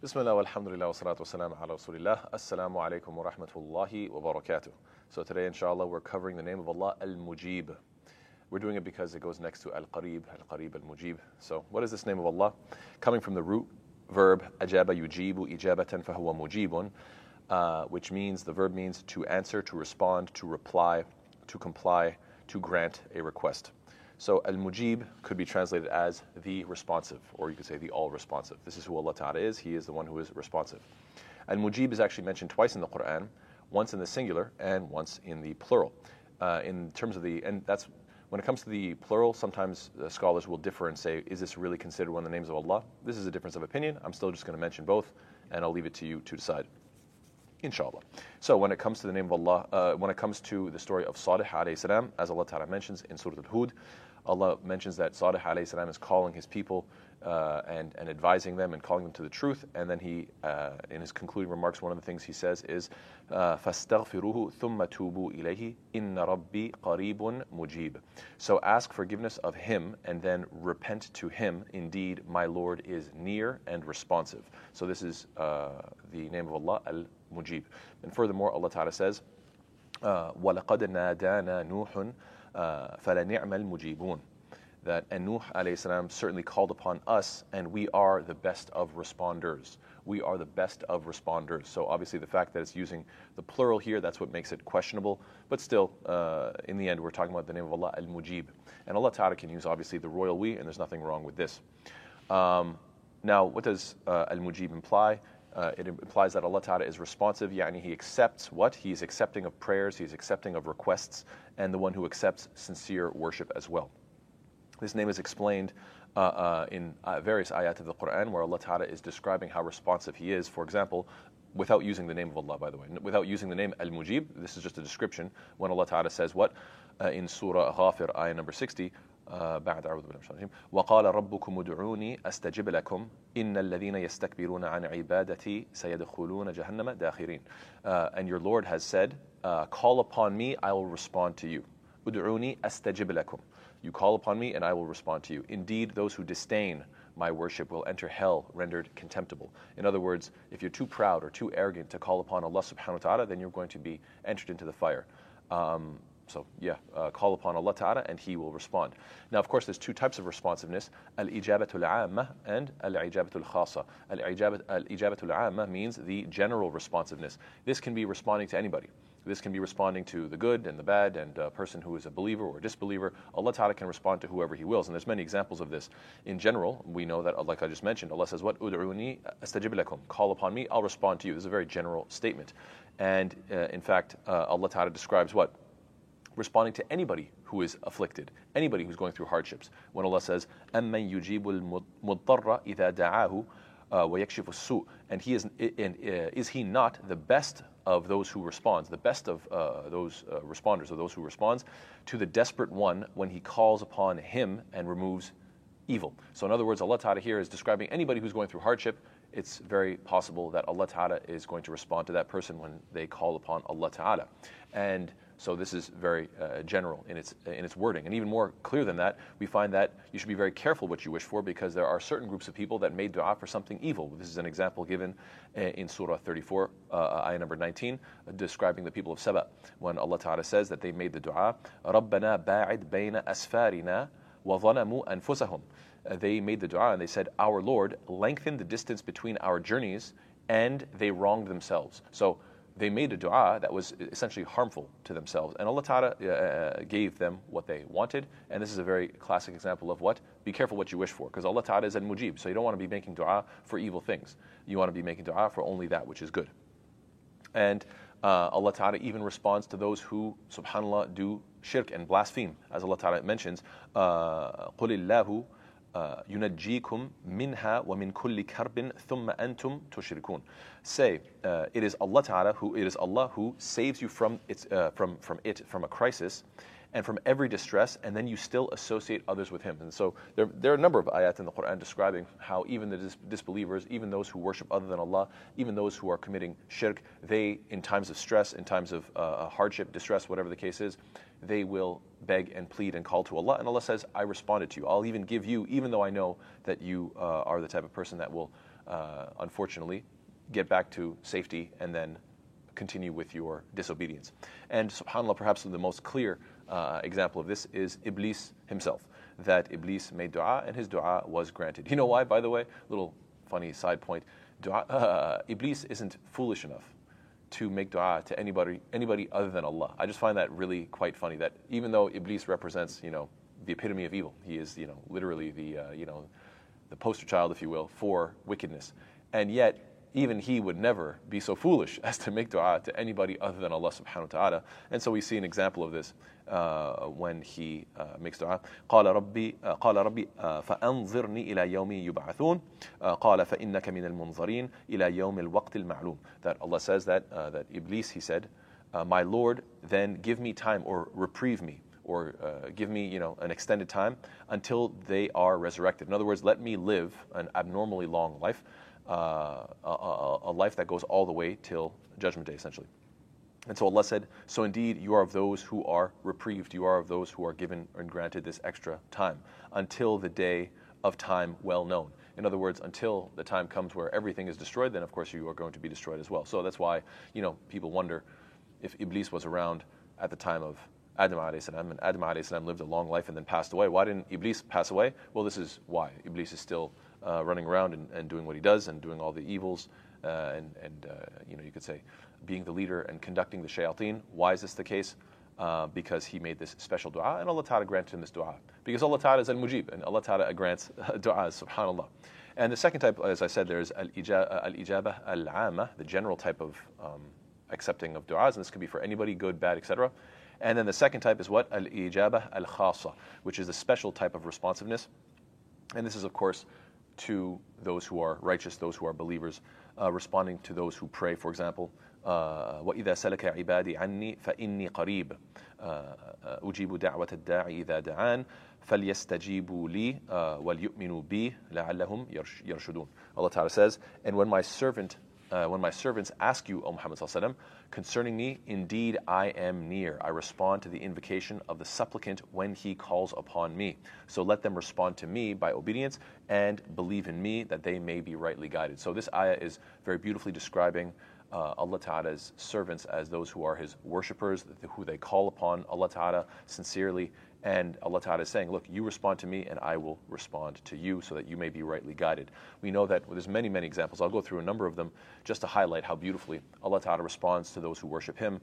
Bismillah, alhamdulillah, wa salatu wa salam ala rasulillah. Assalamu alaikum wa rahmatullahi wa barakatuh. So today, inshallah, we're covering the name of Allah, Al-Mujib. We're doing it because it goes next to Al-Qarib, Al-Qarib, Al-Mujib. So what is this name of Allah? Coming from the root verb, ajaba yujibu ijabatan fahuwa mujibun, uh, which means, the verb means to answer, to respond, to reply, to comply, to grant a request. So Al-Mujib could be translated as the responsive, or you could say the all responsive. This is who Allah Ta'ala is. He is the one who is responsive. Al-Mujib is actually mentioned twice in the Quran, once in the singular and once in the plural. Uh, in terms of the, and that's when it comes to the plural, sometimes uh, scholars will differ and say, is this really considered one of the names of Allah? This is a difference of opinion. I'm still just going to mention both, and I'll leave it to you to decide. Inshallah. So when it comes to the name of Allah, uh, when it comes to the story of Salih alayhi as Allah Ta'ala mentions in Surah Al-Hud, Allah mentions that Salih alayhi is calling his people uh, and, and advising them and calling them to the truth. And then he, uh, in his concluding remarks, one of the things he says is, فَاسْتَغْفِرُوهُ ثُمَّ تُوبُوا إِلَيْهِ إِنَّ رَبِّي قَرِيبٌ مُجِيبٌ So ask forgiveness of him and then repent to him. Indeed, my Lord is near and responsive. So this is uh, the name of Allah, Al-Mujib. And furthermore, Allah Ta'ala says, وَلَقَدْ نَادَانَا نُوحٌ uh, that فَلَنِعْمَ that and Nuh السلام, certainly called upon us, and we are the best of responders. We are the best of responders. So obviously, the fact that it's using the plural here, that's what makes it questionable. But still, uh, in the end, we're talking about the name of Allah, Al-Mujib, and Allah Taala can use obviously the royal we, and there's nothing wrong with this. Um, now, what does uh, Al-Mujib imply? Uh, it implies that Allah Ta'ala is responsive, yani He accepts what? He is accepting of prayers, He is accepting of requests, and the one who accepts sincere worship as well. This name is explained uh, uh, in uh, various ayat of the Quran where Allah Ta'ala is describing how responsive He is. For example, without using the name of Allah, by the way, without using the name Al Mujib, this is just a description. When Allah Ta'ala says what? Uh, in Surah Ghafir, ayah number 60, بعد أعوذ بالله من الشيطان الرجيم وقال ربكم ادعوني أستجب لكم إن الذين يستكبرون عن عبادتي سيدخلون جهنم داخرين uh, and your Lord has said uh, call upon me I will respond to you ادعوني أستجب لكم you call upon me, and I will respond to you. Indeed, those who disdain my worship will enter hell rendered contemptible. In other words, if you're too proud or too arrogant to call upon Allah subhanahu wa ta'ala, then you're going to be entered into the fire. Um, so yeah, uh, call upon Allah Ta'ala and He will respond. Now, of course, there's two types of responsiveness: al-ijabatul amma and al-ijabatul khasa. Al-ijabatul amma means the general responsiveness. This can be responding to anybody. This can be responding to the good and the bad and a person who is a believer or a disbeliever. Allah Ta'ala can respond to whoever He wills. And there's many examples of this. In general, we know that, like I just mentioned, Allah says, What? Ud'uni astajib lakum. Call upon me, I'll respond to you. This is a very general statement. And uh, in fact, uh, Allah Ta'ala describes what? Responding to anybody who is afflicted, anybody who's going through hardships. When Allah says, أَمَّن يُجِيبُ الْمُضْطَرَّ إِذَا دَعَاهُ وَيَكْشِفُ السُّوء And he is, and, uh, is he not the best of those who responds, the best of uh, those uh, responders, of those who responds, to the desperate one when he calls upon him and removes evil. So, in other words, Allah Ta'ala here is describing anybody who's going through hardship. It's very possible that Allah Ta'ala is going to respond to that person when they call upon Allah Ta'ala. And so this is very uh, general in its in its wording, and even more clear than that, we find that you should be very careful what you wish for because there are certain groups of people that made du'a for something evil. This is an example given uh, in Surah 34, uh, ayah number 19, uh, describing the people of Saba, when Allah Taala says that they made the du'a, "Rabbana ba'id bayna asfarina wa zalamu anfusahum." Uh, they made the du'a and they said, "Our Lord, lengthen the distance between our journeys," and they wronged themselves. So they made a dua that was essentially harmful to themselves. And Allah Ta'ala uh, gave them what they wanted. And this is a very classic example of what? Be careful what you wish for. Because Allah Ta'ala is al mujib. So you don't want to be making dua for evil things. You want to be making dua for only that which is good. And uh, Allah Ta'ala even responds to those who, subhanAllah, do shirk and blaspheme. As Allah Ta'ala mentions, uh, قُلِ اللَّهُ ينجيكم منها ومن كل كرب ثم أنتم تشركون. Say, uh, it is Allah Ta'ala who it is Allah who saves you from its uh, from from it from a crisis and from every distress, and then you still associate others with Him. And so there, there are a number of ayat in the Quran describing how even the dis- disbelievers, even those who worship other than Allah, even those who are committing shirk, they, in times of stress, in times of uh, hardship, distress, whatever the case is, they will beg and plead and call to Allah. And Allah says, I responded to you. I'll even give you, even though I know that you uh, are the type of person that will uh, unfortunately, get back to safety and then continue with your disobedience. And subhanAllah, perhaps the most clear uh, example of this is Iblis himself. That Iblis made dua and his dua was granted. You know why, by the way? Little funny side point. Dua, Iblis isn't foolish enough to make dua to anybody anybody other than Allah. I just find that really quite funny. That even though Iblis represents, you know, the epitome of evil, he is, you know, literally the, uh, you know, the poster child, if you will, for wickedness, and yet even he would never be so foolish as to make dua to anybody other than Allah subhanahu wa ta'ala. And so we see an example of this uh, when he uh, makes dua. قال ربي قال ربي فأنظرني إلى يوم يبعثون قال فإنك من المنظرين إلى يوم الوقت المعلوم. That Allah says that uh, that Iblis he said, uh, my Lord, then give me time or reprieve me or uh, give me, you know, an extended time until they are resurrected. In other words, let me live an abnormally long life uh, a, a, life that goes all the way till Judgment Day, essentially. And so Allah said, So indeed, you are of those who are reprieved, you are of those who are given and granted this extra time until the day of time well known. In other words, until the time comes where everything is destroyed, then of course you are going to be destroyed as well. So that's why, you know, people wonder if Iblis was around at the time of Adam salam, and Adam salam lived a long life and then passed away. Why didn't Iblis pass away? Well, this is why. Iblis is still uh, running around and, and, doing what he does and doing all the evils uh, and, and uh, you know you could say being the leader and conducting the shayateen. Why is this the case? Uh, because he made this special dua and Allah Ta'ala granted him this dua. Because Allah Ta'ala is al-mujib and Allah Ta'ala grants du'as, subhanAllah. And the second type, as I said, there's al-ijabah al-amma, the general type of um, accepting of du'as, and this could be for anybody, good, bad, etc. And then the second type is what? Al-ijabah al-khasa, which is the special type of responsiveness. And this is, of course, to those who are righteous, those who are believers, uh, responding to those who pray, for example. وإذا سلك عبادي عني فإني قريب أجيب دعوة الداعي إذا دعان فليستجيبوا لي وليؤمنوا بي لعلهم يرشدون Allah Ta'ala says, and when my servant uh, when my servants ask you, O Muhammad concerning me, indeed I am near. I respond to the invocation of the supplicant when he calls upon me. So let them respond to me by obedience and believe in me that they may be rightly guided. So this ayah is very beautifully describing uh, Allah Ta'ala's servants as those who are His worshippers, who they call upon Allah Ta'ala sincerely and Allah Ta'ala is saying, look, you respond to me and I will respond to you so that you may be rightly guided. We know that well, there's many, many examples. I'll go through a number of them just to highlight how beautifully Allah Ta'ala responds to those who worship Him.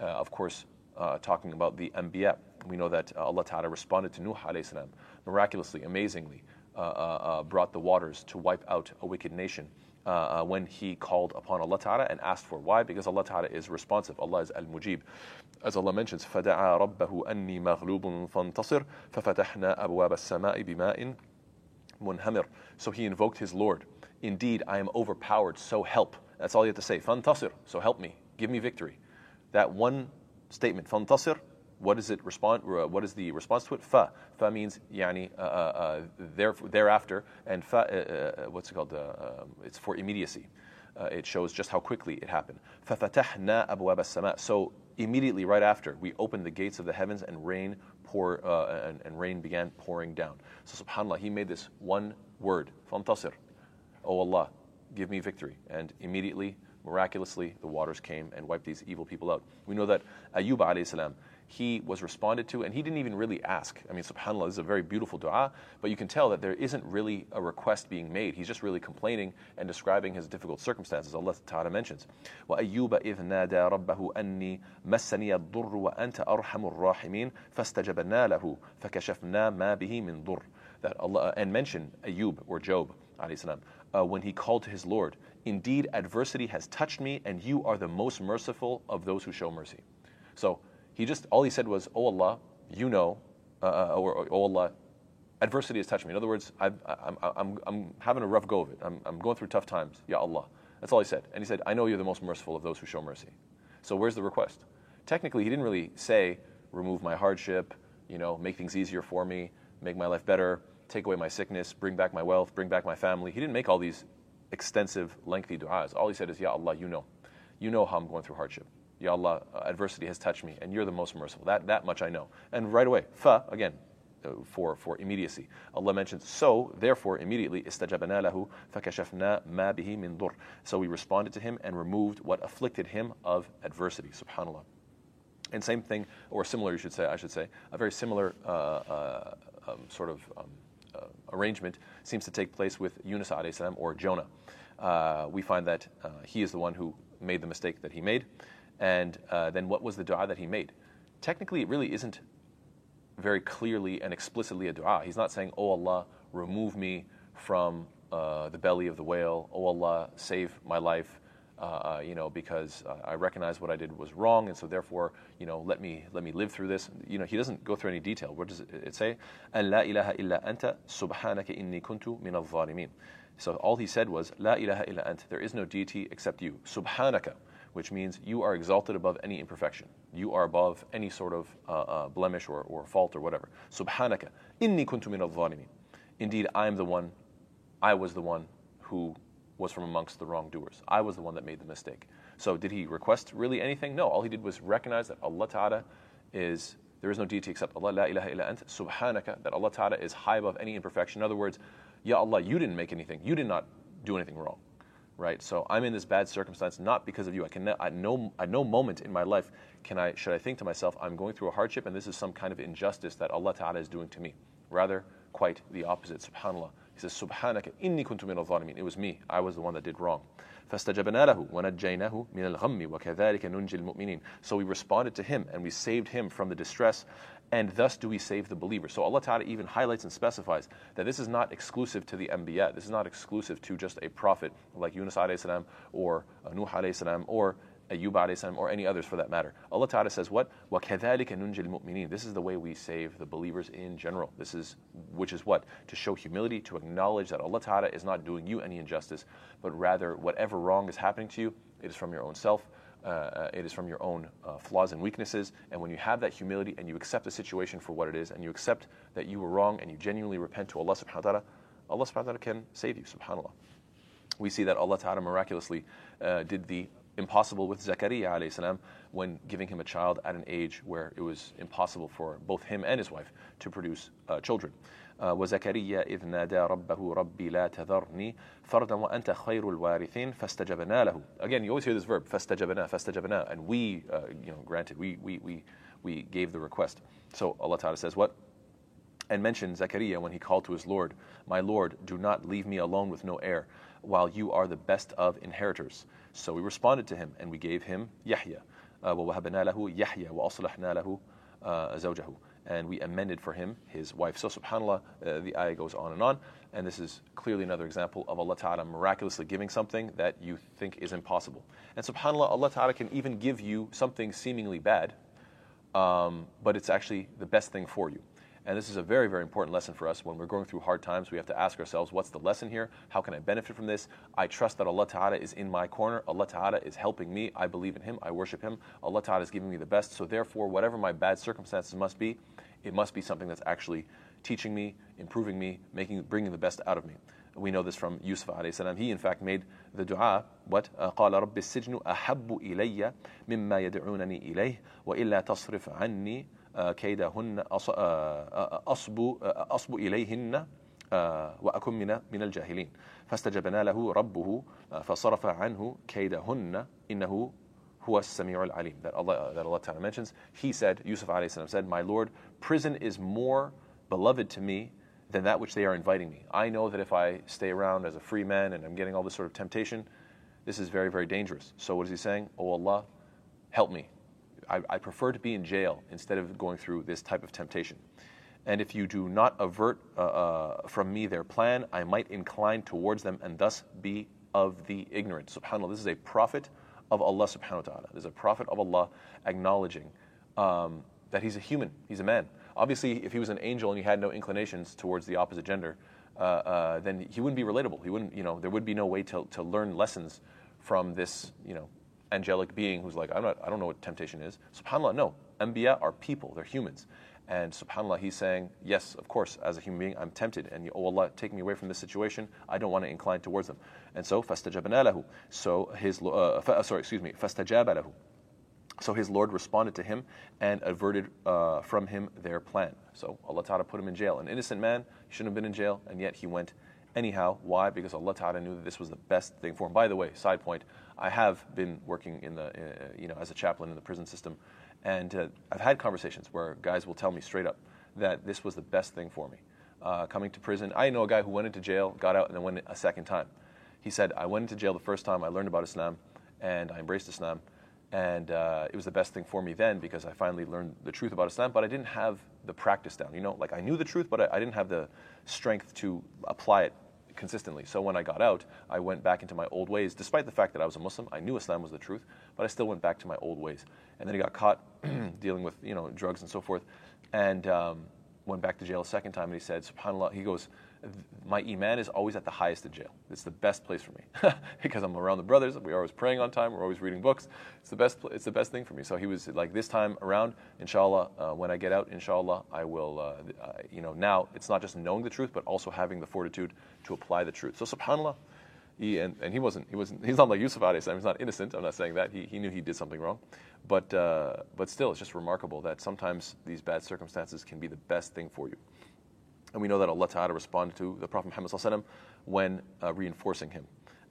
Uh, of course, uh, talking about the Anbiya, we know that uh, Allah Ta'ala responded to Nuh salam miraculously, amazingly, uh, uh, uh, brought the waters to wipe out a wicked nation uh, uh, when he called upon Allah Ta'ala and asked for. Why? Because Allah Ta'ala is responsive. Allah is Al-Mujib. As Allah mentions, فَدَعَى رَبَّهُ أَنِّي مَغْلُوبٌ فَانْتَصِرْ فَفَتَحْنَا أَبْوَابَ السَّمَاءِ بِمَاءٍ مُنْهَمِرٍ So he invoked his Lord. Indeed, I am overpowered, so help. That's all you have to say. فَانْتَصِرْ So help me. Give me victory. That one statement, فَانْتَصِرْ what is it respond? Uh, what is the response to it? Fa. Fa means yani uh, uh, uh there, thereafter, and fa. Uh, uh, what's it called? Um, it's for immediacy. it shows just how quickly it happened. فَفَتَحْنَا أَبْوَابَ السَّمَاء So immediately, right after, we opened the gates of the heavens and rain pour and, and, rain began pouring down. So Subhanallah, He made this one word, فَانْتَصِرْ Oh Allah, give me victory, and immediately, miraculously, the waters came and wiped these evil people out. We know that Ayub alayhi salam he was responded to, and he didn't even really ask. I mean, subhanAllah, this is a very beautiful dua, but you can tell that there isn't really a request being made. He's just really complaining and describing his difficult circumstances. Allah Ta'ala mentions, وَأَيُّوبَ إِذْ نَادَى رَبَّهُ أَنِّي مَسَّنِيَ الضُّرُّ وَأَنْتَ أَرْحَمُ الرَّاحِمِينَ فَاسْتَجَبْنَا لَهُ فَكَشَفْنَا مَا بِهِ مِنْ ضُرٍّ That Allah, and mention Ayub or Job, salam, uh, when he called to his Lord, Indeed, adversity has touched me, and you are the most merciful of those who show mercy. So, he just, all he said was, Oh Allah, you know, uh, uh or, or, Oh Allah, adversity has touched me. In other words, i am I'm, I'm, I'm having a rough go of it. I'm, I'm going through tough times. Ya Allah. That's all he said. And he said, I know you're the most merciful of those who show mercy. So where's the request? Technically, he didn't really say, remove my hardship, you know, make things easier for me, make my life better, take away my sickness, bring back my wealth, bring back my family. He didn't make all these extensive, lengthy du'as. All he said is, Ya Allah, you know. You know how I'm going through hardship. Ya Allah, uh, adversity has touched me, and you're the most merciful. That, that much I know. And right away, fa, again, uh, for, for immediacy. Allah mentions, so, therefore, immediately, istajabana lahu fakashafna ma bihi min dur. So we responded to him and removed what afflicted him of adversity. Subhanallah. And same thing, or similar, you should say, I should say, a very similar uh, uh, um, sort of um, arrangement seems to take place with Yunus salam or Jonah. Uh, we find that uh, he is the one who made the mistake that he made. And uh, then what was the dua that he made? Technically, it really isn't very clearly and explicitly a dua. He's not saying, Oh Allah, remove me from uh, the belly of the whale. Oh Allah, save my life. Uh, uh you know, because uh, I recognize what I did was wrong, and so therefore, you know, let me let me live through this. You know, he doesn't go through any detail. What does it say? "An la ilaha illa anta subhanaka inni kuntu min al So all he said was, "La ilaha illa ant." There is no deity except you. Subhanaka which means you are exalted above any imperfection. You are above any sort of uh, uh, blemish or, or fault or whatever. Subhanaka, inni kuntu min al Indeed, I am the one, I was the one who was from amongst the wrongdoers. I was the one that made the mistake. So did he request really anything? No, all he did was recognize that Allah Ta'ala is, there is no deity except Allah, la ilaha illa ant, subhanaka, that Allah Ta'ala is high above any imperfection. In other words, Ya Allah, you didn't make anything. You did not do anything wrong right? So I'm in this bad circumstance not because of you. I can at no at no moment in my life can I should I think to myself I'm going through a hardship and this is some kind of injustice that Allah Taala is doing to me. Rather, quite the opposite. Subhanallah. He says, Subhanaka inni kuntu min al It was me. I was the one that did wrong. So we responded to him and we saved him from the distress and thus do we save the believer. So Allah Ta'ala even highlights and specifies that this is not exclusive to the Anbiya. This is not exclusive to just a prophet like Yunus alayhi or Nuh alayhi or Ayyub salam or any others for that matter. Allah Ta'ala says what? وَكَذَلِكَ نُنْجِ الْمُؤْمِنِينَ This is the way we save the believers in general. This is, which is what? To show humility, to acknowledge that Allah Ta'ala is not doing you any injustice, but rather whatever wrong is happening to you, it is from your own self uh, uh, it is from your own uh, flaws and weaknesses. And when you have that humility and you accept the situation for what it is, and you accept that you were wrong and you genuinely repent to Allah subhanahu wa ta'ala, Allah subhanahu wa ta'ala can save you, subhanAllah. We see that Allah ta'ala miraculously uh, did the impossible with Zakaria alayhi salam when giving him a child at an age where it was impossible for both him and his wife to produce uh, children. وزكريا إذ نادى ربه ربي لا تذرني فردا وأنت خير الوارثين فاستجبنا له. Again, you always hear this verb, فاستجبنا, فاستجبنا, and we, uh, you know, granted, we, we, we, we gave the request. So Allah Ta'ala says what? And mentioned Zechariah when he called to his Lord, My Lord, do not leave me alone with no heir, while you are the best of inheritors. So we responded to him and we gave him Yahya. ووهبنا له يحيى وأصلحنا له زوجه and we amended for him his wife. So, subhanAllah, uh, the ayah goes on and on. And this is clearly another example of Allah Ta'ala miraculously giving something that you think is impossible. And subhanAllah, Allah Ta'ala can even give you something seemingly bad, um, but it's actually the best thing for you. And this is a very, very important lesson for us. When we're going through hard times, we have to ask ourselves, what's the lesson here? How can I benefit from this? I trust that Allah Ta'ala is in my corner. Allah Ta'ala is helping me. I believe in Him. I worship Him. Allah Ta'ala is giving me the best. So therefore, whatever my bad circumstances must be, it must be something that's actually teaching me, improving me, making, bringing the best out of me. We know this from Yusuf alayhi salam. He in fact made the dua, what? قال رب السجن أحب إلي مما يدعونني إليه وإلا تصرف عني كيدهن أصب أصب إليهن وأكن من من الجاهلين فاستجبنا له ربه فصرف عنه كيدهن إنه huwa sami'ul alim that Allah that Allah Ta'ala mentions. He said, Yusuf alayhi said, My Lord, prison is more beloved to me than that which they are inviting me. I know that if I stay around as a free man and I'm getting all this sort of temptation, this is very, very dangerous. So what is he saying? Oh Allah, help me. I, I prefer to be in jail instead of going through this type of temptation. And if you do not avert uh, uh, from me their plan, I might incline towards them and thus be of the ignorant. SubhanAllah, this is a prophet of Allah subhanahu wa ta'ala. There's a prophet of Allah acknowledging um, that he's a human, he's a man. Obviously, if he was an angel and he had no inclinations towards the opposite gender, uh, uh, then he wouldn't be relatable. He wouldn't, you know, there would be no way to, to learn lessons from this, you know, angelic being who's like, I'm not, I don't know what temptation is. SubhanAllah, no. Anbiya are people, they're humans. And subhanAllah, he's saying, Yes, of course, as a human being, I'm tempted. And oh Allah, take me away from this situation. I don't want to incline towards them. And so, فَاسْتَجَبْنَا لَهُ So his, uh, uh, sorry, excuse me, فَاسْتَجَابَ لَهُ So his Lord responded to him and averted uh, from him their plan. So Allah Ta'ala put him in jail. An innocent man, he shouldn't have been in jail, and yet he went anyhow. Why? Because Allah Ta'ala knew that this was the best thing for him. By the way, side point, I have been working in the, uh, you know, as a chaplain in the prison system, and uh, I've had conversations where guys will tell me straight up that this was the best thing for me. Uh, coming to prison, I know a guy who went into jail, got out, and then went a second time. He said, I went into jail the first time, I learned about Islam, and I embraced Islam and uh, it was the best thing for me then because I finally learned the truth about Islam, but I didn't have the practice down. You know, like I knew the truth, but I, I, didn't have the strength to apply it consistently. So when I got out, I went back into my old ways, despite the fact that I was a Muslim. I knew Islam was the truth, but I still went back to my old ways. And then he got caught dealing with, you know, drugs and so forth, and um, went back to jail a second time. And he said, "Subhanallah," he goes my iman is always at the highest in jail. It's the best place for me because I'm around the brothers. We're always praying on time. We're always reading books. It's the best. It's the best thing for me. So he was like, this time around, inshallah, uh, when I get out, inshallah, I will. Uh, uh, you know, now it's not just knowing the truth, but also having the fortitude to apply the truth. So subhanallah. He, and, and he wasn't he wasn't he's not like Yusuf alayhi. He's not innocent. I'm not saying that. He, he knew he did something wrong, but uh, but still, it's just remarkable that sometimes these bad circumstances can be the best thing for you. And we know that Allah Ta'ala responded to the Prophet Muhammad when uh, reinforcing him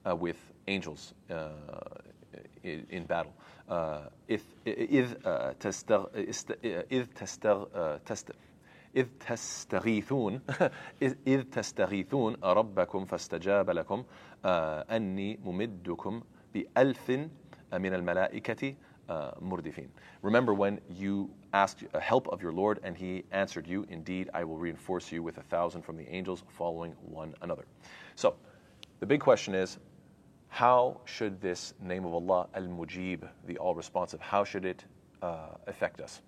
uh, with angels uh, in, in, battle. إذ إذ تستغيثون إذ تستغيثون ربكم فاستجاب لكم أني ممدكم بألف من الملائكة uh, murdifin. Remember when you asked help of your Lord and he answered you, Indeed, I will reinforce you with a thousand from the angels following one another. So, the big question is how should this name of Allah, Al Mujib, the all responsive, how should it uh, affect us?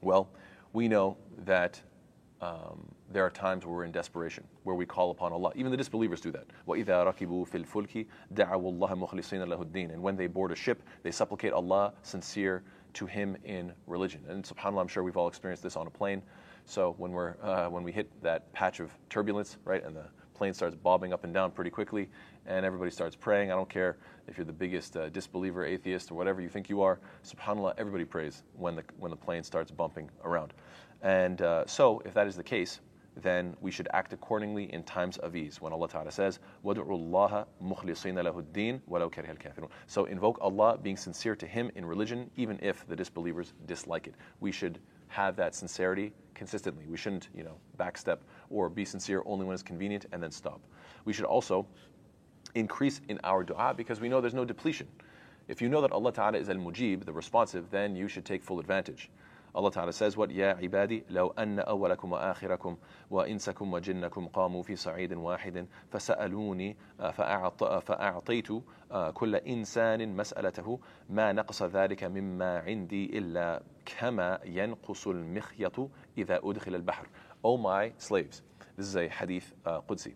Well, we know that um, there are times where we're in desperation, where we call upon Allah. Even the disbelievers do that. وَإِذَا رَكِبُوا فِي الْفُلْكِ دَعَوُوا اللَّهَ مُخْلِصِينَ لَهُ الدِّينَ And when they board a ship, they supplicate Allah sincere to Him in religion. And subhanAllah, I'm sure we've all experienced this on a plane. So when, we're, uh, when we hit that patch of turbulence, right, and the plane starts bobbing up and down pretty quickly, and everybody starts praying. I don't care if you're the biggest uh, disbeliever, atheist, or whatever you think you are. Subhanallah, everybody prays when the, when the plane starts bumping around. And uh, so, if that is the case, then we should act accordingly in times of ease. When Allah Ta'ala says, وَدْعُوا اللَّهَ مُخْلِصِينَ لَهُ الدِّينَ وَلَوْ كَرِهَ الْكَافِرُونَ So invoke Allah being sincere to Him in religion, even if the disbelievers dislike it. We should have that sincerity consistently. We shouldn't, you know, backstep or be sincere only when it's convenient and then stop. We should also increase in our dua because we know there's no depletion. If you know that Allah Ta'ala is al-mujib, the responsive, then you should take full advantage. Allah Ta'ala says what يا عبادي لو أن أولكم وآخركم وإنسكم وجنكم قاموا في صعيد واحد فسألوني فأعطيت كل إنسان مسألته ما نقص ذلك مما عندي إلا كما ينقص المخيط إذا أدخل البحر O my slaves This is a hadith uh, Qudsi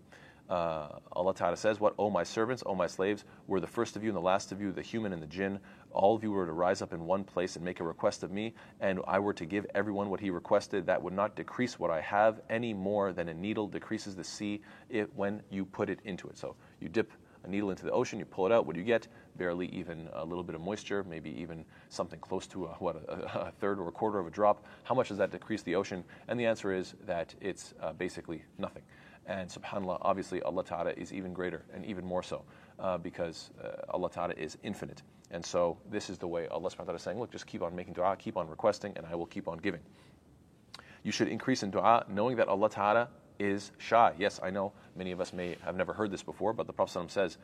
uh, Allah Ta'ala says, What, O my servants, O my slaves, were the first of you and the last of you, the human and the jinn, all of you were to rise up in one place and make a request of me, and I were to give everyone what he requested, that would not decrease what I have any more than a needle decreases the sea when you put it into it. So you dip a needle into the ocean, you pull it out, what do you get? Barely even a little bit of moisture, maybe even something close to a, what a, a third or a quarter of a drop. How much does that decrease the ocean? And the answer is that it's uh, basically nothing. And subhanAllah, obviously Allah Ta'ala is even greater and even more so uh, because uh, Allah Ta'ala is infinite. And so this is the way Allah subhanahu wa ta'ala is saying, look, just keep on making dua, keep on requesting, and I will keep on giving. You should increase in dua knowing that Allah Ta'ala is shy. Yes, I know many of us may have never heard this before, but the Prophet says,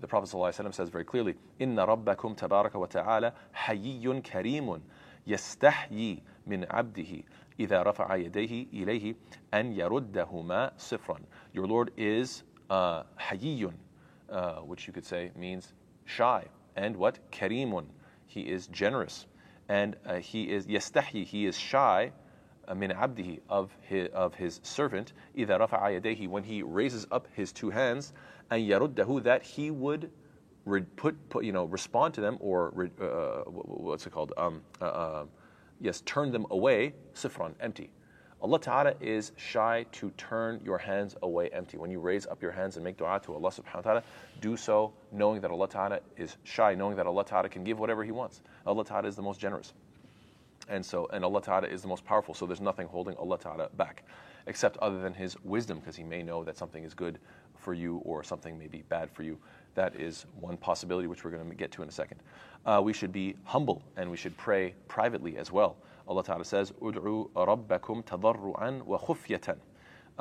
the Prophet says very clearly, "Inna Rabbakum tabaraka wa taala hayyun karimun yastahyi min abdihi idha rafa'a yadayhi ilayhi an yaruddahuma sifran." Your Lord is uh, hayyun, uh, which you could say means shy, and what karimun, he is generous, and uh, he is yastahyi, he is shy من عبده of his, of his servant إذا رفع يديه when he raises up his two hands and يرده that he would put, put you know respond to them or uh, what's it called um, uh, uh yes, turn them away, sifran, empty. Allah Ta'ala is shy to turn your hands away empty. When you raise up your hands and make dua to Allah subhanahu wa ta'ala, do so knowing that Allah Ta'ala is shy, knowing that Allah Ta'ala can give whatever He wants. Allah Ta'ala is the most generous. And so, and Allah Ta'ala is the most powerful, so there's nothing holding Allah Ta'ala back, except other than His wisdom, because He may know that something is good for you or something may be bad for you. That is one possibility, which we're going to get to in a second. Uh, we should be humble and we should pray privately as well. Allah Ta'ala says, Ud'u rabbakum tadarru'an wa khufyatan.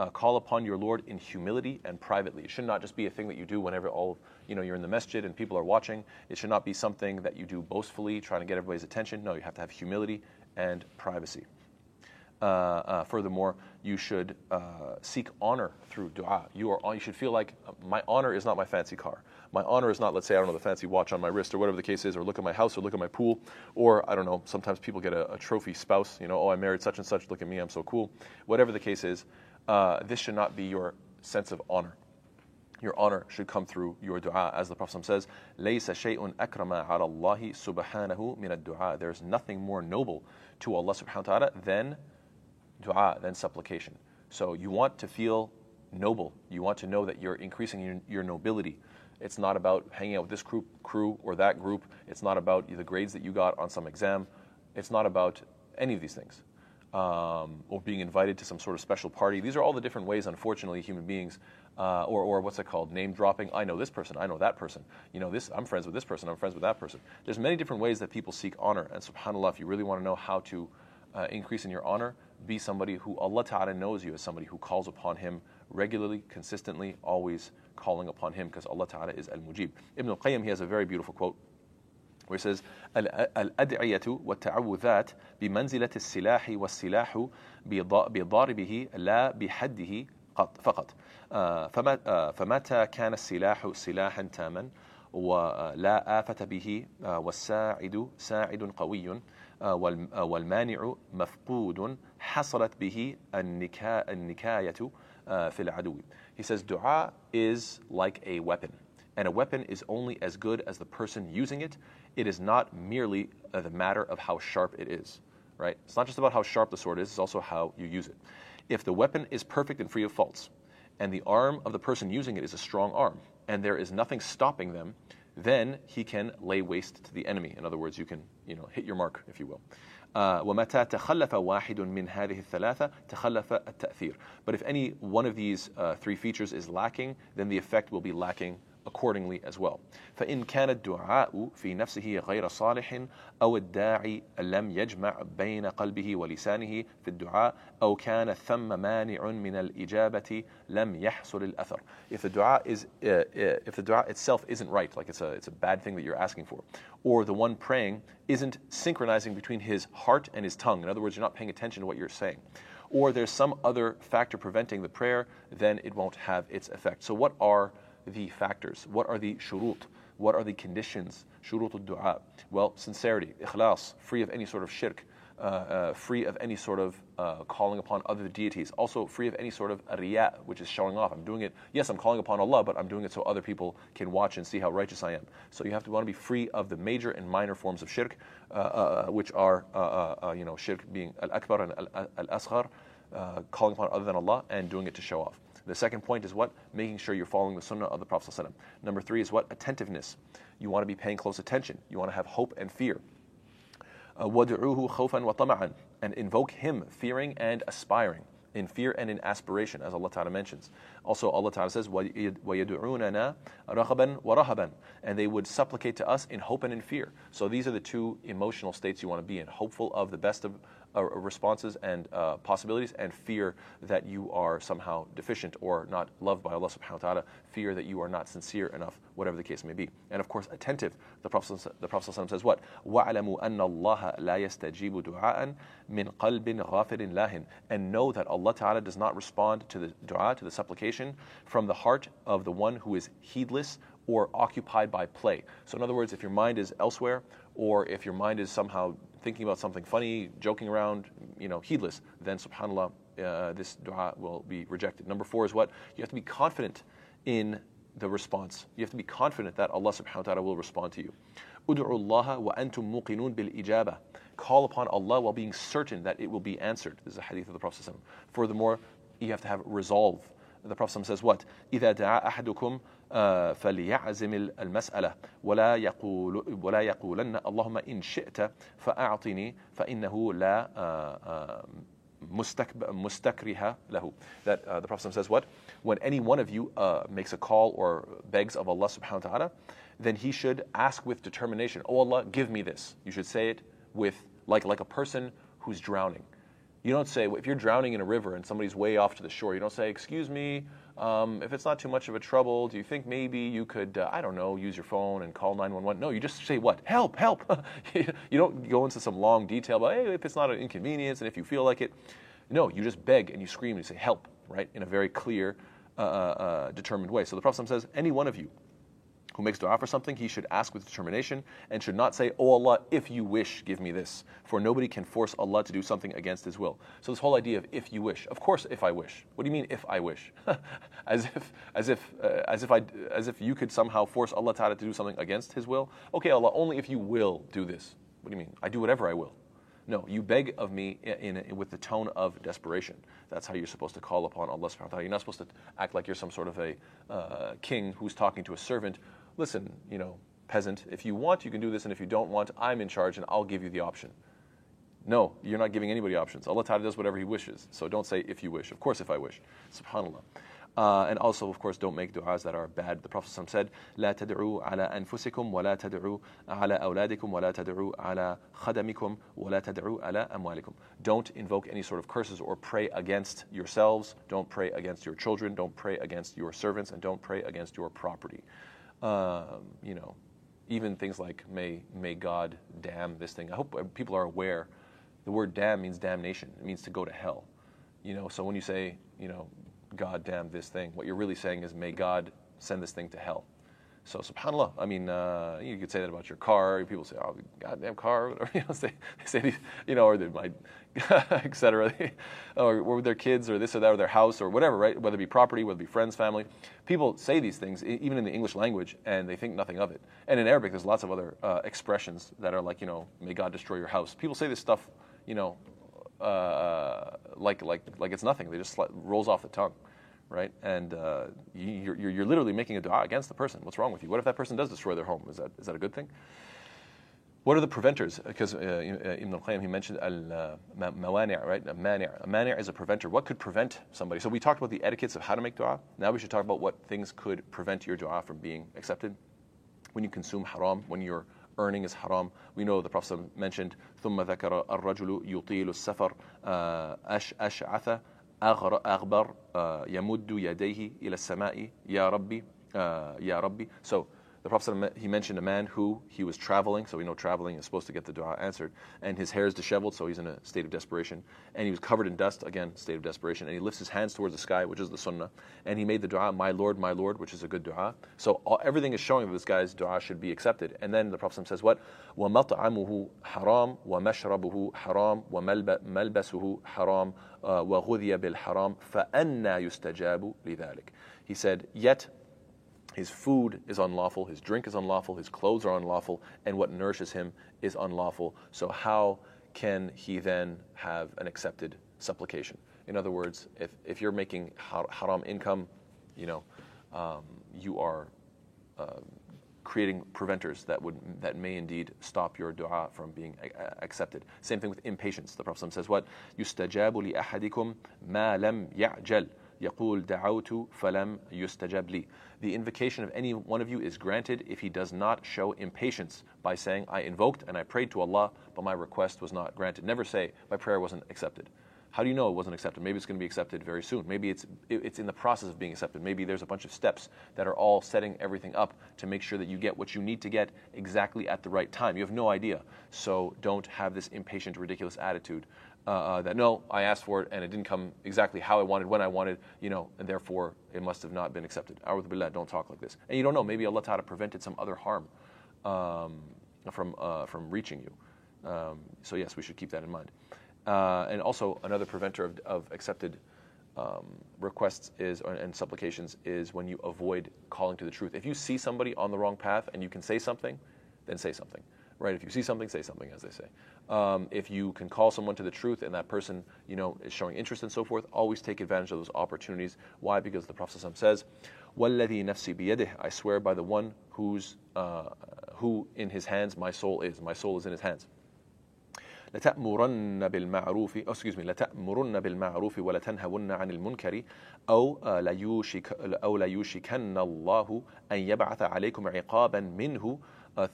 Uh, call upon your Lord in humility and privately. It should not just be a thing that you do whenever all you know you're in the masjid and people are watching. It should not be something that you do boastfully, trying to get everybody's attention. No, you have to have humility and privacy. Uh, uh, furthermore, you should uh, seek honor through dua. You are you should feel like my honor is not my fancy car. My honor is not, let's say, I don't know, the fancy watch on my wrist or whatever the case is, or look at my house or look at my pool, or I don't know. Sometimes people get a, a trophy spouse. You know, oh, I married such and such. Look at me, I'm so cool. Whatever the case is, uh, this should not be your sense of honor. Your honor should come through your dua, as the Prophet says, لَيْسَ شَيْءٌ أَكْرَمَ عَلَى اللَّهِ سُبْحَانَهُ مِنَ الدُّعَاء There's nothing more noble to Allah subhanahu wa ta'ala than dua, than supplication. So you want to feel noble. You want to know that you're increasing your, your nobility. It's not about hanging out with this group, crew or that group. It's not about the grades that you got on some exam. It's not about any of these things. Um, or being invited to some sort of special party. These are all the different ways, unfortunately, human beings, uh, or, or what's it called, name dropping. I know this person, I know that person. You know, this. I'm friends with this person. I'm friends with that person. There's many different ways that people seek honor, and Subhanallah, if you really want to know how to uh, increase in your honor, be somebody who Allah Ta'ala knows you as somebody who calls upon Him regularly, consistently, always calling upon Him because Allah Ta'ala is Al Mujib. Ibn al Qayyim, he has a very beautiful quote where he says, الأدعية والتعوذات بمنزلة السلاح والسلاح بضاربه لا بحده فقط فمتى كان السلاح سلاحا تاما ولا آفة به والساعد ساعد قوي والمانع مفقود حصلت به النكاية في العدو he says, dua is like a weapon. And a weapon is only as good as the person using it. It is not merely the matter of how sharp it is, right? It's not just about how sharp the sword is, it's also how you use it. If the weapon is perfect and free of faults, and the arm of the person using it is a strong arm, and there is nothing stopping them, then he can lay waste to the enemy. In other words, you can, you know, hit your mark, if you will. ومتى تخلف واحد من هذه الثلاثة تخلف التأثير. But if any one of these uh, three features is lacking, then the effect will be lacking accordingly as well. فإن كان الدعاء في نفسه غير صالح أو الداعي لم يجمع بين قلبه ولسانه في الدعاء أو كان ثم مانع من الإجابة لم يحصل الأثر. If the dua is uh, uh, if the dua itself isn't right, like it's a it's a bad thing that you're asking for, or the one praying isn't synchronizing between his heart and his tongue. In other words, you're not paying attention to what you're saying. Or there's some other factor preventing the prayer, then it won't have its effect. So, what are the factors? What are the shurut? What are the conditions? Shurut al-du'a. Well, sincerity, ikhlas, free of any sort of shirk, uh, uh, free of any sort of uh, calling upon other deities, also free of any sort of riya, which is showing off. I'm doing it, yes, I'm calling upon Allah, but I'm doing it so other people can watch and see how righteous I am. So you have to want to be free of the major and minor forms of shirk, uh, uh, which are, uh, you know, shirk being al-akbar and al-asghar, calling upon other than Allah, and doing it to show off. The second point is what? Making sure you're following the sunnah of the Prophet. ﷺ. Number three is what? Attentiveness. You want to be paying close attention. You want to have hope and fear. Uh, وَدُعُوهُ خَوْفًا وَطَمَعًا And invoke Him, fearing and aspiring. In fear and in aspiration, as Allah Ta'ala mentions. Also, Allah Ta'ala says, وَيَدُعُونَنَا رَغَبًا وَرَهَبًا And they would supplicate to us in hope and in fear. So these are the two emotional states you want to be in. Hopeful of the best of uh, responses and uh, possibilities, and fear that you are somehow deficient or not loved by Allah subhanahu wa ta'ala, fear that you are not sincere enough, whatever the case may be. And of course, attentive. The Prophet, the Prophet says what? وَعْلَمُوا أَنَّ اللَّهَ لَا يَسْتَجِيبُ دُعَاءً مِنْ قَلْبٍ غَافِرٍ لَاهٍ And know that Allah ta'ala does not respond to the dua, to the supplication, from the heart of the one who is heedless or occupied by play. So in other words, if your mind is elsewhere, or if your mind is somehow thinking about something funny, joking around, you know, heedless, then subhanAllah, uh, this dua will be rejected. Number four is what? You have to be confident in the response. You have to be confident that Allah subhanahu wa ta'ala will respond to you. ادعوا الله وأنتم موقنون بالإجابة. Call upon Allah while being certain that it will be answered. This is a hadith of the Prophet. Furthermore, you have to have resolve. The Prophet says what? إذا دعا أحدكم فليعزم المسألة ولا يقول ولا يقولن اللهم إن شئت فأعطني فإنه لا mustakriha lahu. That uh, the Prophet says what? When any one of you uh, makes a call or begs of Allah subhanahu wa ta'ala, then he should ask with determination, Oh Allah, give me this. You should say it with like like a person who's drowning. You don't say, if you're drowning in a river and somebody's way off to the shore, you don't say, Excuse me, um, if it's not too much of a trouble, do you think maybe you could, uh, I don't know, use your phone and call 911? No, you just say what? Help, help. you don't go into some long detail about, hey, if it's not an inconvenience and if you feel like it. No, you just beg and you scream and you say help, right, in a very clear, uh, uh, uh determined way. So the Prophet says, any one of you who makes dua for something, he should ask with determination and should not say, Oh Allah, if you wish, give me this. For nobody can force Allah to do something against His will. So this whole idea of if you wish, of course, if I wish. What do you mean if I wish? as if, as if, uh, as if I, as if you could somehow force Allah Taala to do something against His will. Okay, Allah, only if you will do this. What do you mean? I do whatever I will. No, you beg of me in, in, with the tone of desperation. That's how you're supposed to call upon Allah ta'ala. You're not supposed to act like you're some sort of a uh, king who's talking to a servant listen, you know, peasant, if you want, you can do this, and if you don't want, I'm in charge and I'll give you the option. No, you're not giving anybody options. Allah Ta'ala does whatever He wishes. So don't say if you wish. Of course, if I wish. SubhanAllah. Uh, and also, of course, don't make du'as that are bad. The Prophet said, لا تدعوا على أنفسكم ولا تدعوا على أولادكم ولا تدعوا على خدمكم ولا تدعوا على أموالكم. Don't invoke any sort of curses or pray against yourselves. Don't pray against your children. Don't pray against your servants. And don't pray against your property. Um, you know, even things like may may God damn this thing. I hope people are aware. The word damn means damnation. It means to go to hell. You know, so when you say, you know, God damn this thing, what you're really saying is may God send this thing to hell. So subhanallah, I mean, uh, you could say that about your car. People say, "Oh, goddamn car," or you know, say, say you know, or they might, etc. or, or their kids, or this or that, or their house, or whatever, right? Whether it be property, whether it be friends, family. People say these things even in the English language, and they think nothing of it. And in Arabic, there's lots of other uh, expressions that are like, you know, "May God destroy your house." People say this stuff, you know, uh, like like like it's nothing. They just rolls off the tongue right? And uh, you're, you're, literally making a dua against the person. What's wrong with you? What if that person does destroy their home? Is that, is that a good thing? What are the preventers? Because uh, uh Ibn al-Qayyim, he mentioned al-mawani', uh, right? A mani'. A mani' is a preventer. What could prevent somebody? So we talked about the etiquettes of how to make dua. Now we should talk about what things could prevent your dua from being accepted. When you consume haram, when you're earning is haram. We know the Prophet mentioned ثم ذكر الرجل يطيل السفر أشعث أغبر يمد يديه إلى السماء يا ربي يا ربي. So the Prophet he mentioned a man who he was traveling, so we know traveling is supposed to get the dua answered, and his hair is disheveled, so he's in a state of desperation, and he was covered in dust, again, state of desperation, and he lifts his hands towards the sky, which is the sunnah, and he made the dua, my Lord, my Lord, which is a good dua. So all, everything is showing that this guy's dua should be accepted. And then the Prophet says what? وَمَطْعَمُهُ حَرَامٌ وَمَشْرَبُهُ حَرَامٌ وَمَلْبَسُهُ حَرَامٌ وَغُذِيَ بِالْحَرَامِ فَأَنَّى يُسْتَجَابُ لِذَلك. He said, yet his food is unlawful, his drink is unlawful, his clothes are unlawful, and what nourishes him is unlawful. So, how can he then have an accepted supplication? In other words, if, if you're making haram income, you know, um, you are uh, creating preventers that would that may indeed stop your dua from being accepted. Same thing with impatience. The Prophet says, "What yustajabu ahadikum ma lam ya'jal." يقول دعوت فلم يستجب لي. The invocation of any one of you is granted if he does not show impatience by saying, I invoked and I prayed to Allah, but my request was not granted. Never say, my prayer wasn't accepted. How do you know it wasn't accepted? Maybe it's going to be accepted very soon. Maybe it's it's in the process of being accepted. Maybe there's a bunch of steps that are all setting everything up to make sure that you get what you need to get exactly at the right time. You have no idea. So don't have this impatient, ridiculous attitude uh, uh, that no, I asked for it and it didn't come exactly how I wanted, when I wanted, you know, and therefore it must have not been accepted. A'udhu don't talk like this. And you don't know, maybe Allah Ta'ala prevented some other harm um, from, uh, from reaching you. Um, so yes, we should keep that in mind. Uh, and also another preventer of, of accepted um, requests is and supplications is when you avoid calling to the truth. If you see somebody on the wrong path and you can say something, then say something Right? If you see something, say something, as they say. Um, if you can call someone to the truth and that person, you know, is showing interest and so forth, always take advantage of those opportunities. Why? Because the Prophet says, "وَالَّذِي نَفْسِي بِيَدِهِ I swear by the one whose, uh, who in his hands my soul is. My soul is in his hands. لتأمرن بالمعروف أو excuse me لتأمرن بالمعروف ولتنهون عن المنكر أو ليوشك أو ليوشكن الله أن يبعث عليكم عقابا منه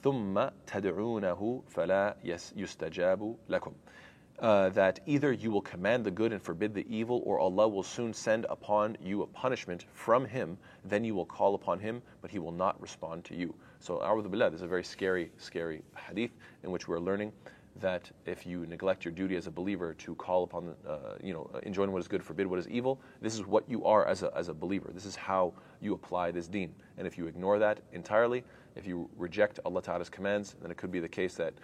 ثم تدعونه فلا يستجاب لكم uh, that either you will command the good and forbid the evil, or Allah will soon send upon you a punishment from Him. Then you will call upon Him, but He will not respond to you. So, A'udhu Billah, this is a very scary, scary hadith in which we're learning that if you neglect your duty as a believer to call upon, uh, you know, enjoin what is good, forbid what is evil, this is what you are as a, as a believer. This is how you apply this deen. And if you ignore that entirely, if you reject Allah Ta'ala's commands, then it could be the case that,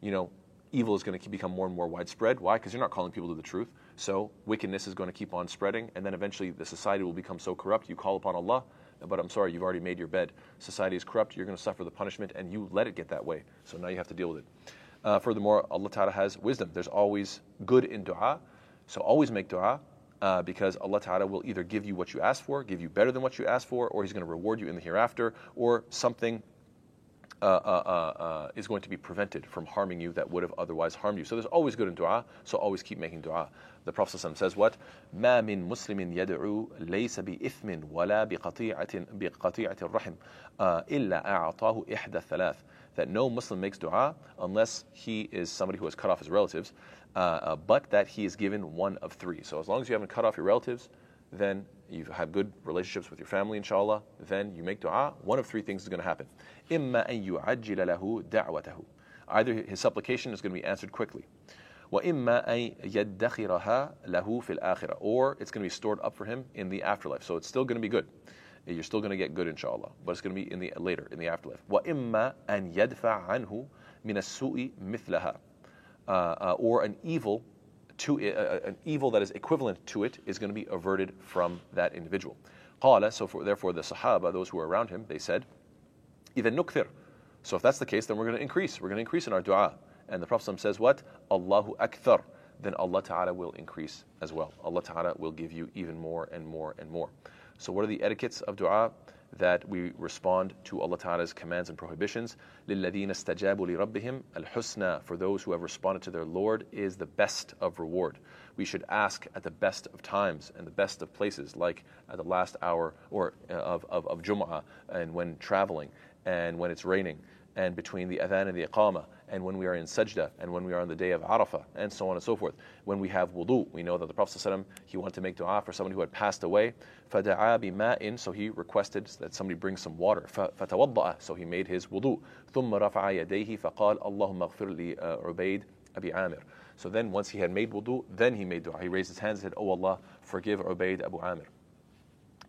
you know, evil is going to become more and more widespread. Why? Because you're not calling people to the truth. So wickedness is going to keep on spreading, and then eventually the society will become so corrupt. You call upon Allah, but I'm sorry, you've already made your bed. Society is corrupt. You're going to suffer the punishment, and you let it get that way. So now you have to deal with it. Uh, furthermore, Allah Ta'ala has wisdom. There's always good in dua. So always make dua uh, because Allah Ta'ala will either give you what you ask for, give you better than what you asked for, or He's going to reward you in the hereafter, or something uh, uh, uh, uh, is going to be prevented from harming you that would have otherwise harmed you. So there's always good in dua, so always keep making dua. The Prophet says what? ما من مسلم يدعو ليس بإثم ولا بقطيعة بقطيعة الرحم إلا أعطاه إحدى الثلاث that no Muslim makes dua unless he is somebody who has cut off his relatives, uh, uh, but that he is given one of three. So as long as you haven't cut off your relatives, then you have good relationships with your family, inshallah, then you make dua. One of three things is going to happen. إِمَّا أَن يُعَجِّلَ لَهُ دَعْوَتَهُ Either his supplication is going to be answered quickly. وإما أن يدخرها له في الآخرة or it's going to be stored up for him in the afterlife. So it's still going to be good you're still going to get good inshallah but it's going to be in the later in the afterlife وإما أن يدفع عنه من السوء مثلها uh, uh, or an evil to it, uh, an evil that is equivalent to it is going to be averted from that individual قال so for, therefore the Sahaba those who were around him they said إذا نكثر so if that's the case then we're going to increase we're going to increase in our dua and the Prophet says what Allahu Akthar then Allah Ta'ala will increase as well Allah Ta'ala will give you even more and more and more so, what are the etiquettes of dua? That we respond to Allah Ta'ala's commands and prohibitions. لِلَّذِينَ اسْتَجَابُوا لِرَبِّهِمْ الْحُسْنَى For those who have responded to their Lord is the best of reward. We should ask at the best of times and the best of places, like at the last hour or uh, of, of, of Jum'ah and when traveling and when it's raining and between the adhan and the iqamah, and when we are in sajda, and when we are on the day of arafah, and so on and so forth. When we have wudu, we know that the Prophet ﷺ, he wanted to make dua for someone who had passed away. فَدَعَا بِمَاءٍ So he requested that somebody bring some water. فَتَوَضَّأَ So he made his wudu. ثُمَّ رَفَعَ يَدَيْهِ فَقَالَ اللَّهُمَّ اغْفِرْ لِعُبَيْدِ أبي Amir. So then once he had made wudu, then he made dua. He raised his hands and said, Oh Allah, forgive Ubaid Abu Amir.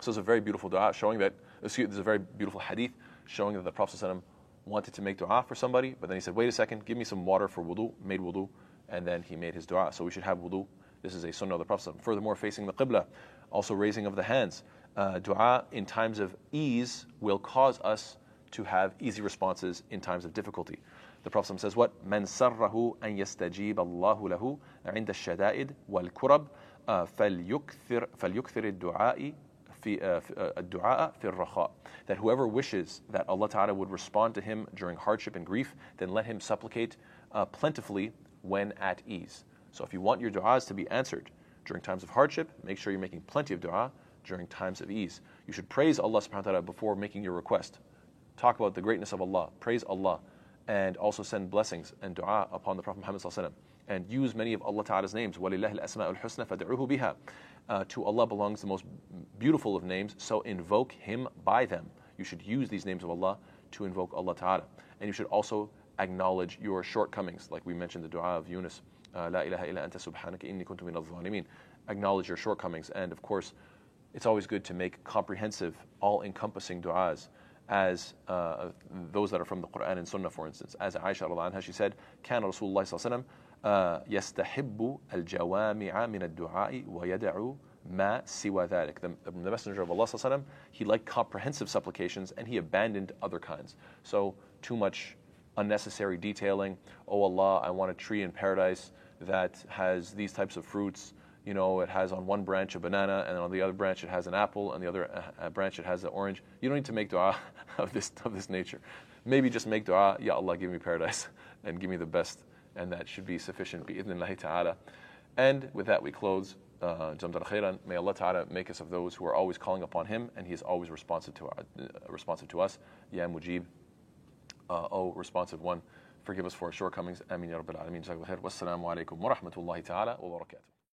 So it's a very beautiful dua showing that, excuse, there's a very beautiful hadith showing that the Prophet ﷺ wanted to make dua for somebody, but then he said, wait a second, give me some water for wudu, made wudu, and then he made his dua. So we should have wudu. This is a sunnah of the Prophet. Furthermore, facing the qibla, also raising of the hands. Uh, dua in times of ease will cause us to have easy responses in times of difficulty. The Prophet says, What? من سره أن يستجيب الله له عند الشدائد والكرب فليكثر فليكثر الدعاء في الدعاء في الرخاء that whoever wishes that Allah Ta'ala would respond to him during hardship and grief then let him supplicate uh, plentifully when at ease so if you want your du'as to be answered during times of hardship make sure you're making plenty of du'a during times of ease you should praise Allah subhanahu wa ta'ala before making your request talk about the greatness of Allah praise Allah and also send blessings and dua upon the Prophet Muhammad and use many of Allah Ta'ala's names. وَلِلَّهِ الْأَسْمَاءُ الْحُسْنَى فَدْعُوهُ بِهَا uh, To Allah belongs the most beautiful of names, so invoke Him by them. You should use these names of Allah to invoke Allah Ta'ala. And you should also acknowledge your shortcomings, like we mentioned the dua of Yunus. Uh, La ilaha illa anta subhanaka inni kuntu min al Acknowledge your shortcomings. And of course, it's always good to make comprehensive, all encompassing du'as as uh, those that are from the Quran and Sunnah, for instance. As Aisha anha, she said, كان رسول الله صلى الله عليه وسلم يستحب الجوامع من الدعاء ويدع ma siwa dhalik. The, the Messenger of Allah sallallahu alaihi wasallam, he liked comprehensive supplications and he abandoned other kinds. So too much unnecessary detailing. Oh Allah, I want a tree in paradise that has these types of fruits. You know, it has on one branch a banana, and on the other branch it has an apple, and the other uh, branch it has an orange. You don't need to make dua of this of this nature. Maybe just make dua, Ya Allah, give me paradise and give me the best, and that should be sufficient. Bi ta'ala. And with that, we close. Uh, May Allah Ta'ala make us of those who are always calling upon Him, and He is always responsive to, our, uh, responsive to us. Ya Mujeeb, uh, O responsive one, forgive us for our shortcomings. Amin Ya Rabbil Alameen. Wassalamu alaikum wa rahmatullahi ta'ala wa barakatuh.